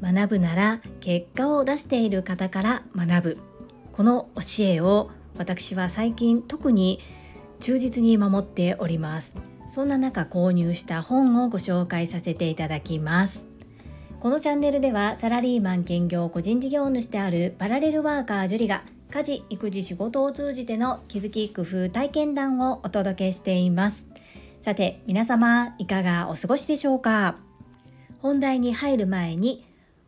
学ぶなら結果を出している方から学ぶ。この教えを私は最近特に忠実に守っております。そんな中購入した本をご紹介させていただきます。このチャンネルではサラリーマン兼業個人事業主であるパラレルワーカージュリが家事育児仕事を通じての気づき工夫体験談をお届けしています。さて皆様いかがお過ごしでしょうか？本題に入る前に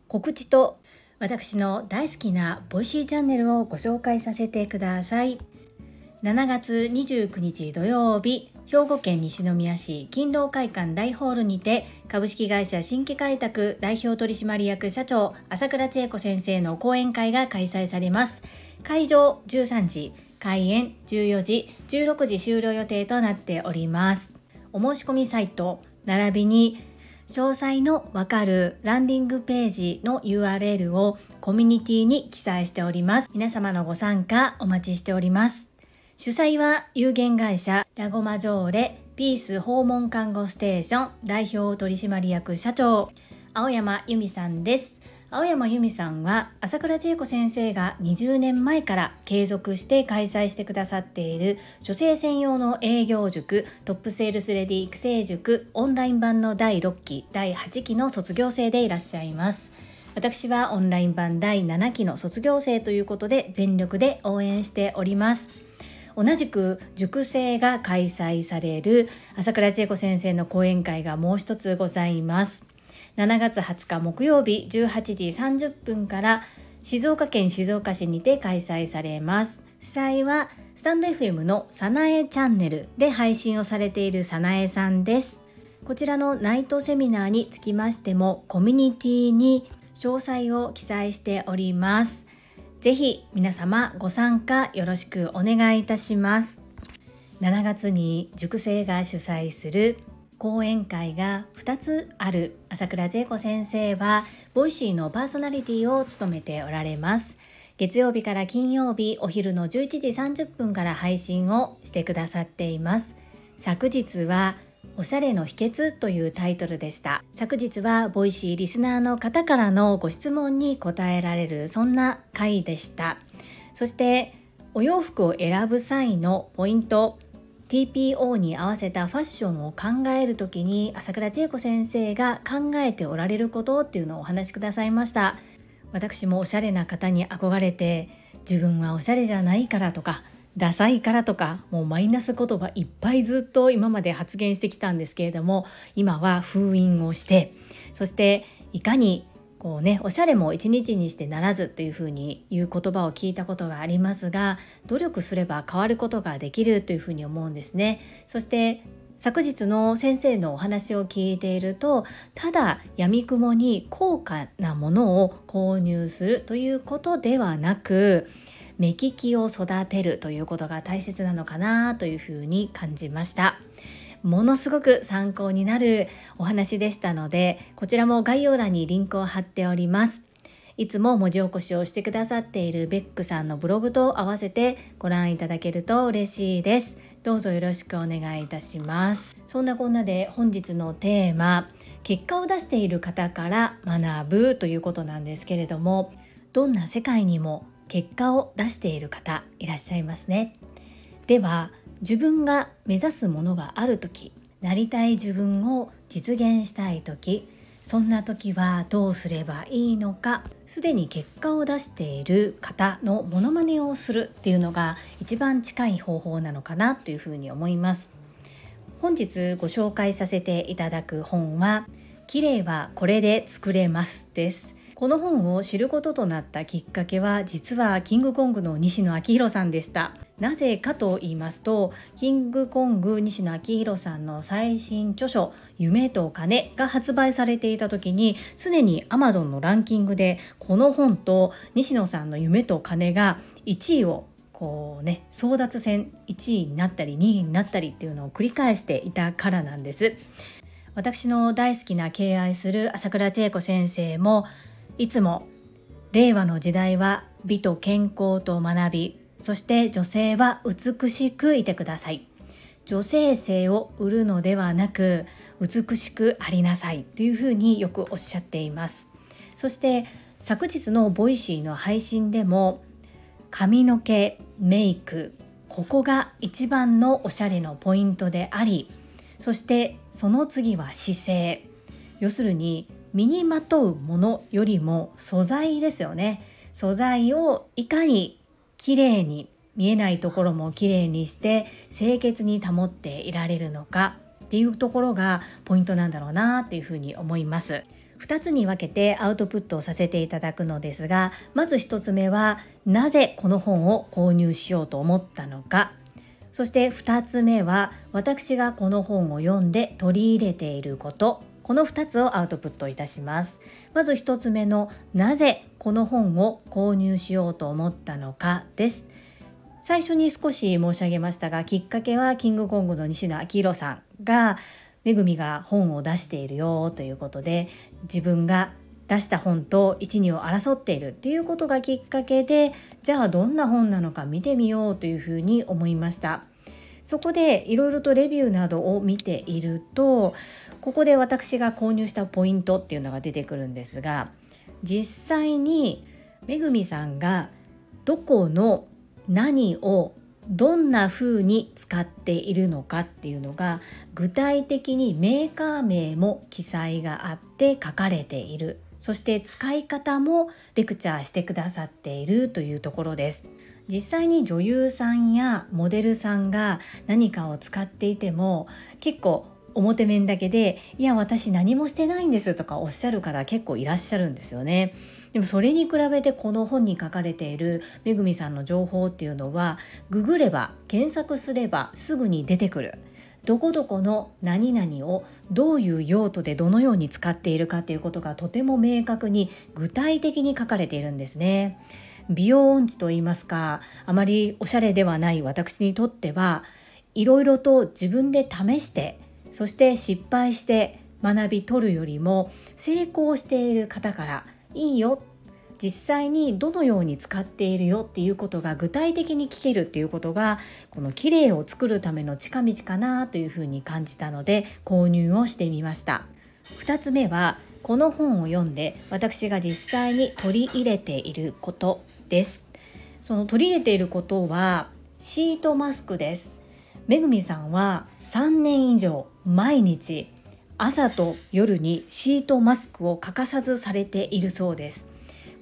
告知と私の大好きな Voicy チャンネルをご紹介させてください。7月29日土曜日兵庫県西宮市勤労会館大ホールにて株式会社新規開拓代表取締役社長朝倉千恵子先生の講演会が開催されます。開場13時開演14時16時終了予定となっております。お申し込みサイト並びに詳細のわかるランディングページの URL をコミュニティに記載しております。皆様のご参加お待ちしております。主催は有限会社ラゴマジョーレピース訪問看護ステーション代表取締役社長青山由美さんです。青山由美さんは朝倉千恵子先生が20年前から継続して開催してくださっている女性専用の営業塾トップセールスレディ育成塾オンライン版の第6期第8期の卒業生でいらっしゃいます。私はオンライン版第7期の卒業生ということで全力で応援しております。同じく塾生が開催される朝倉千恵子先生の講演会がもう一つございます。7月20日木曜日18時30分から静岡県静岡市にて開催されます。主催はスタンド FM のさなえチャンネルで配信をされているさなえさんです。こちらのナイトセミナーにつきましてもコミュニティに詳細を記載しております。ぜひ皆様ご参加よろしくお願いいたします。7月に塾生が主催する講演会が2つある。朝倉千恵子先生は Voicy のパーソナリティを務めておられます。月曜日から金曜日お昼の11時30分から配信をしてくださっています。昨日はおしゃれの秘訣というタイトルでした。昨日は Voicy リスナーの方からのご質問に答えられるそんな回でした。そしてお洋服を選ぶ際のポイント。TPO に合わせたファッションを考える時に朝倉千恵子先生が考えておられることっていうのをお話しくださいました。私もおしゃれな方に憧れて自分はおしゃれじゃないからとかダサいからとかもうマイナス言葉いっぱいずっと今まで発言してきたんですけれども今は封印をしてそしていかにこうねおしゃれも一日にしてならずというふうに言う言葉を聞いたことがありますが努力すれば変わることができるというふうに思うんですねそして昨日の先生のお話を聞いているとただやみくもに高価なものを購入するということではなく目利きを育てるということが大切なのかなというふうに感じました。ものすごく参考になるお話でしたのでこちらも概要欄にリンクを貼っております。いつも文字起こしをしてくださっているベックさんのブログと合わせてご覧いただけると嬉しいです。どうぞよろしくお願いいたします。そんなこんなで本日のテーマ結果を出している方から学ぶということなんですけれどもどんな世界にも結果を出している方いらっしゃいますね。では自分が目指すものがある時なりたい自分を実現したい時そんな時はどうすればいいのかすでに結果を出している方のモノマネをするっていうのが一番近い方法なのかなというふうに思います。本日ご紹介させていただく本は綺麗はこれで作れますです。この本を知ることとなったきっかけは実はキングコングの西野昭弘さんでしたなぜかと言いますとキングコング西野昭弘さんの最新著書「夢と金」が発売されていた時に常に Amazon のランキングでこの本と西野さんの「夢と金」が1位をこうね争奪戦1位になったり2位になったりっていうのを繰り返していたからなんです。私の大好きな敬愛する朝倉千恵子先生もいつも令和の時代は美と健康と学びそして女性は美しくいてください。女性性を売るのではなく美しくありなさいというふうによくおっしゃっています。そして昨日の Voicy の配信でも髪の毛メイクここが一番のおしゃれのポイントでありそしてその次は姿勢。要するに身にまとうものよりも素材ですよね。素材をいかにきれいに見えないところもきれいにして清潔に保っていられるのかっていうところがポイントなんだろうなっていうふうに思います。2つに分けてアウトプットをさせていただくのですがまず1つ目はなぜこの本を購入しようと思ったのか。そして2つ目は私がこの本を読んで取り入れていること。この2つをアウトプットいたします。まず1つ目のなぜこの本を購入しようと思ったのかです。最初に少し申し上げましたがきっかけはキングコングの西野昭弘さんがめぐみが本を出しているよということで自分が出した本と一二を争っているっていうことがきっかけでじゃあどんな本なのか見てみようというふうに思いました。そこでいろいろとレビューなどを見ているとここで私が購入したポイントっていうのが出てくるんですが実際にめぐみさんがどこの何をどんな風に使っているのかっていうのが具体的にメーカー名も記載があって書かれている。そして使い方もレクチャーしてくださっているというところです。実際に女優さんやモデルさんが何かを使っていても結構表面だけで「いや私何もしてないんです」とかおっしゃる方結構いらっしゃるんですよね。でもそれに比べてこの本に書かれているめぐみさんの情報っていうのはググれば検索すればすぐに出てくる。どこどこの何々をどういう用途でどのように使っているかっていうことがとても明確に具体的に書かれているんですね。美容音痴と言いますかあまりおしゃれではない私にとってはいろいろと自分で試してそして失敗して学び取るよりも成功している方からいいよ。実際にどのように使っているよっていうことが具体的に聞けるっていうことがこの綺麗を作るための近道かなというふうに感じたので購入をしてみました。2つ目はこの本を読んで私が実際に取り入れていることです。その取り入れていることはシートマスクです。めぐみさんは3年以上毎日朝と夜にシートマスクを欠かさずされているそうです。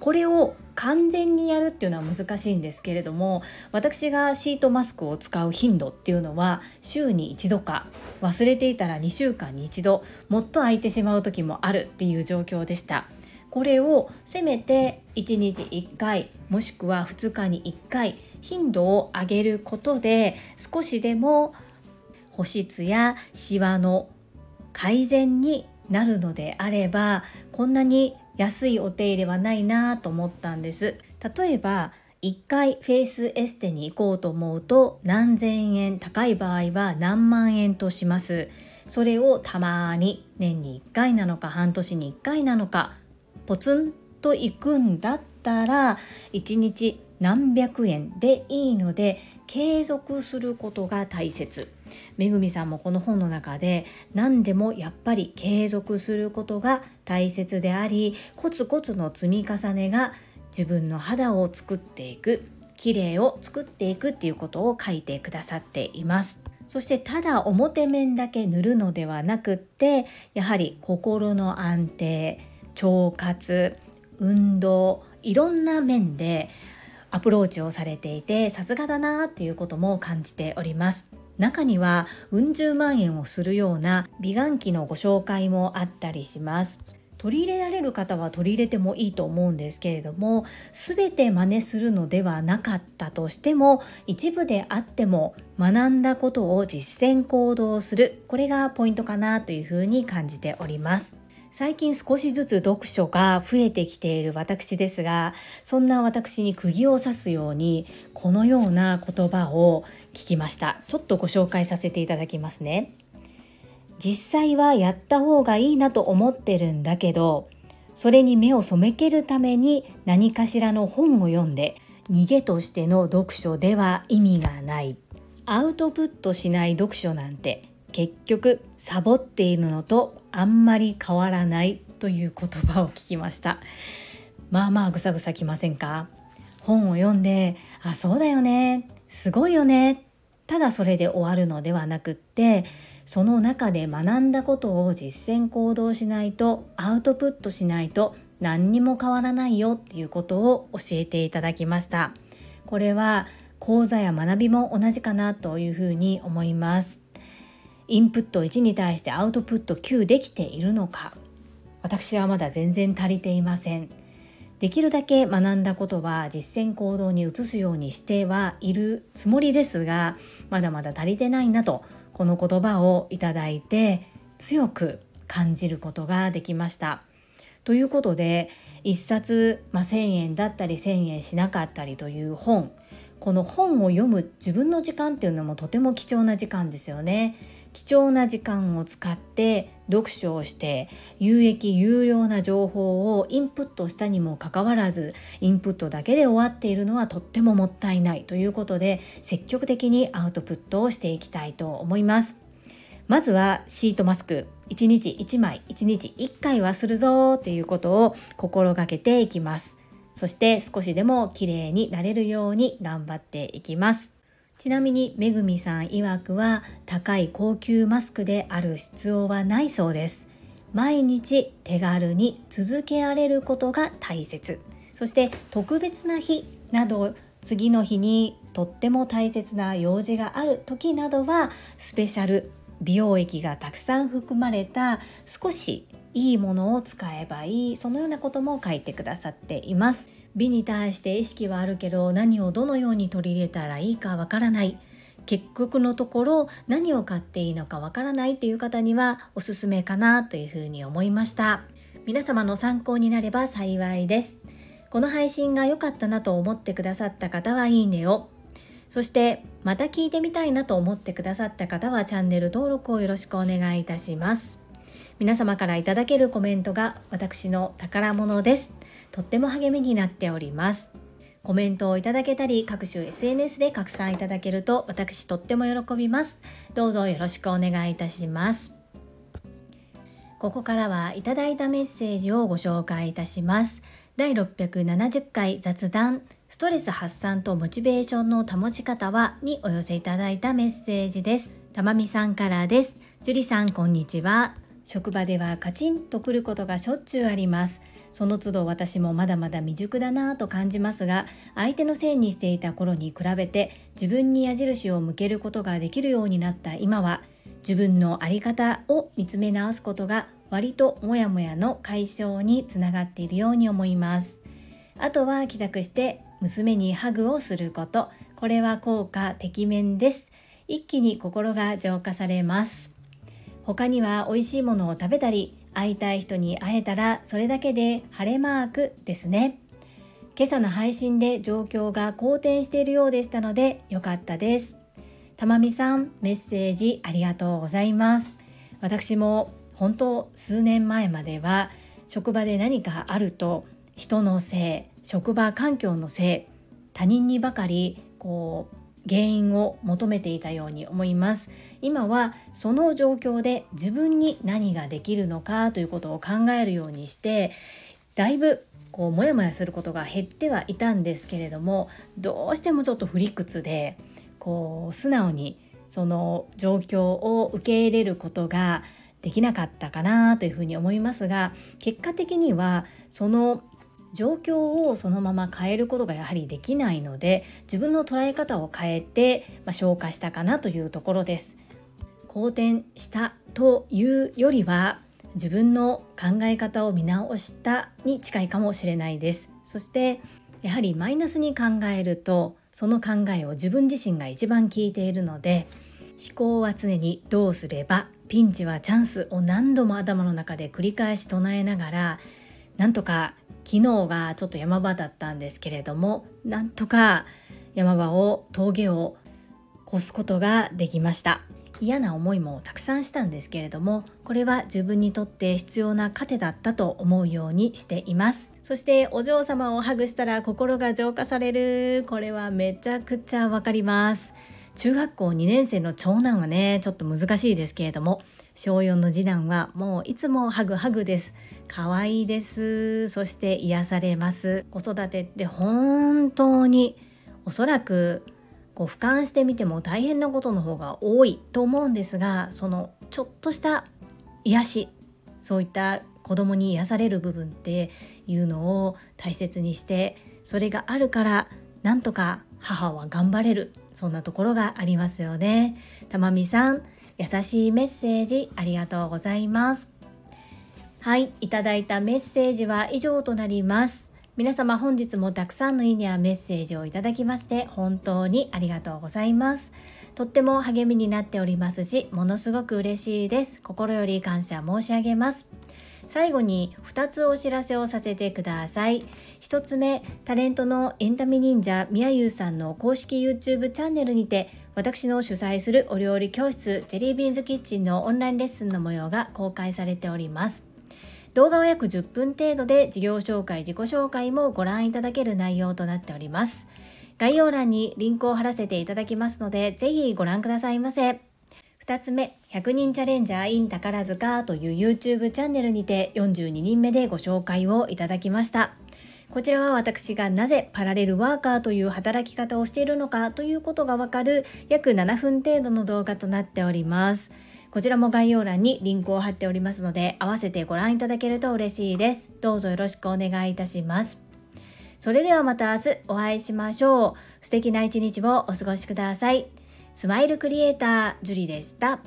これを完全にやるっていうのは難しいんですけれども私がシートマスクを使う頻度っていうのは週に1度か忘れていたら2週間に1度もっと空いてしまう時もあるっていう状況でした。これをせめて1日1回もしくは2日に1回頻度を上げることで少しでも保湿やシワの改善になるのであればこんなに安いお手入れはないなと思ったんです。例えば1回フェイスエステに行こうと思うと何千円高い場合は何万円とします。それをたまに年に1回なのか半年に1回なのかポツンと行くんだったら1日何百円でいいので継続することが大切。めぐみさんもこの本の中で何でもやっぱり継続することが大切でありコツコツの積み重ねが自分の肌を作っていく綺麗を作っていくっていうことを書いてくださっています。そしてただ表面だけ塗るのではなくってやはり心の安定腸活運動いろんな面でアプローチをされていてさすがだなっていうことも感じております。中にはうん十万円をするような美顔器のご紹介もあったりします。取り入れられる方は取り入れてもいいと思うんですけれども全て真似するのではなかったとしても一部であっても学んだことを実践行動する。これがポイントかなというふうに感じております。最近少しずつ読書が増えてきている私ですがそんな私に釘を刺すようにこのような言葉を聞きました。ちょっとご紹介させていただきますね。実際はやった方がいいなと思ってるんだけどそれに目を背けるために何かしらの本を読んで逃げとしての読書では意味がない。アウトプットしない読書なんて結局サボっているのとあんまり変わらないという言葉を聞きました。まあまあぐさぐさきませんか？本を読んであそうだよね。すごいよね。ただそれで終わるのではなくってその中で学んだことを実践行動しないとアウトプットしないと何にも変わらないよっていうことを教えていただきました。これは講座や学びも同じかなというふうに思います。インプット1に対してアウトプット9できているのか私はまだ全然足りていませんできるだけ学んだことは実践行動に移すようにしてはいるつもりですがまだまだ足りてないなとこの言葉をいただいて強く感じることができました。ということで1冊、まあ、1,000円だったり1,000円しなかったりという本この本を読む自分の時間っていうのもとても貴重な時間ですよね。貴重な時間を使って読書をして有益有料な情報をインプットしたにもかかわらずインプットだけで終わっているのはとってももったいないということで積極的にアウトプットをしていきたいと思います。まずはシートマスク。1日1枚1日1回はするぞっていうことを心がけていきます。そして少しでも綺麗になれるように頑張っていきます。ちなみにめぐみさん曰くは高い高級マスクである必要はないそうです。毎日手軽に続けられることが大切。そして特別な日など次の日にとっても大切な用事がある時などはスペシャル美容液がたくさん含まれた少しいいものを使えばいい。そのようなことも書いてくださっています。美に対して意識はあるけど何をどのように取り入れたらいいかわからない。結局のところ何を買っていいのかわからないっていう方にはおすすめかなというふうに思いました。皆様の参考になれば幸いです。この配信が良かったなと思ってくださった方はいいねを。そしてまた聞いてみたいなと思ってくださった方はチャンネル登録をよろしくお願いいたします。皆様からいただけるコメントが私の宝物です。とっても励みになっております。コメントをいただけたり各種 SNS で拡散いただけると私とっても喜びます。どうぞよろしくお願いいたします。ここからはいただいたメッセージをご紹介いたします。第670回雑談ストレス発散とモチベーションの保ち方はにお寄せいただいたメッセージです。たまみさんからです。樹里さんこんにちは。職場ではカチンとくることがしょっちゅうありますその都度私もまだまだ未熟だなぁと感じますが相手のせいにしていた頃に比べて自分に矢印を向けることができるようになった今は自分の在り方を見つめ直すことが割とモヤモヤの解消につながっているように思います。あとは帰宅して娘にハグをすること。これは効果てきめんです。一気に心が浄化されます。他には美味しいものを食べたり会いたい人に会えたらそれだけで晴れマークですね。今朝の配信で状況が好転しているようでしたので良かったです。たまみさんメッセージありがとうございます。私も本当数年前までは職場で何かあると人のせい職場環境のせい他人にばかりこう原因を求めていたように思います。今はその状況で自分に何ができるのかということを考えるようにしてだいぶこうモヤモヤすることが減ってはいたんですけれどもどうしてもちょっと不理屈でこう素直にその状況を受け入れることができなかったかなというふうに思いますが結果的にはその状況をそのまま変えることがやはりできないので自分の捉え方を変えて、まあ、消化したかなというところです。好転したというよりは自分の考え方を見直したに近いかもしれないです。そしてやはりマイナスに考えるとその考えを自分自身が一番聞いているので思考は常にどうすればピンチはチャンスを何度も頭の中で繰り返し唱えながらなんとか昨日がちょっと山場だったんですけれどもなんとか山場を峠を越すことができました。嫌な思いもたくさんしたんですけれどもこれは自分にとって必要な糧だったと思うようにしています。そしてお嬢様をハグしたら心が浄化される。これはめちゃくちゃわかります。中学校2年生の長男はねちょっと難しいですけれども小4の次男はもういつもハグハグです。可愛いです。そして癒されます。子育てって本当におそらくこう俯瞰してみても大変なことの方が多いと思うんですがそのちょっとした癒しそういった子供に癒される部分っていうのを大切にしてそれがあるからなんとか母は頑張れる。そんなところがありますよね。たまみさん優しいメッセージありがとうございます。はい、いただいたメッセージは以上となります。皆様本日もたくさんのいいねやメッセージをいただきまして本当にありがとうございます。とっても励みになっておりますし、ものすごく嬉しいです。心より感謝申し上げます。最後に2つお知らせをさせてください。1つ目、タレントのエンタメ忍者みやゆうさんの公式 YouTube チャンネルにて私の主催するお料理教室ジェリービーンズキッチンのオンラインレッスンの模様が公開されております。動画は約10分程度で事業紹介、自己紹介もご覧いただける内容となっております。概要欄にリンクを貼らせていただきますので、ぜひご覧くださいませ。2つ目、100人チャレンジャー in 宝塚という YouTube チャンネルにて42人目でご紹介をいただきました。こちらは私がなぜパラレルワーカーという働き方をしているのかということがわかる約7分程度の動画となっております。こちらも概要欄にリンクを貼っておりますので、合わせてご覧いただけると嬉しいです。どうぞよろしくお願いいたします。それではまた明日お会いしましょう。素敵な一日をお過ごしください。スマイルクリエイター、ジュリでした。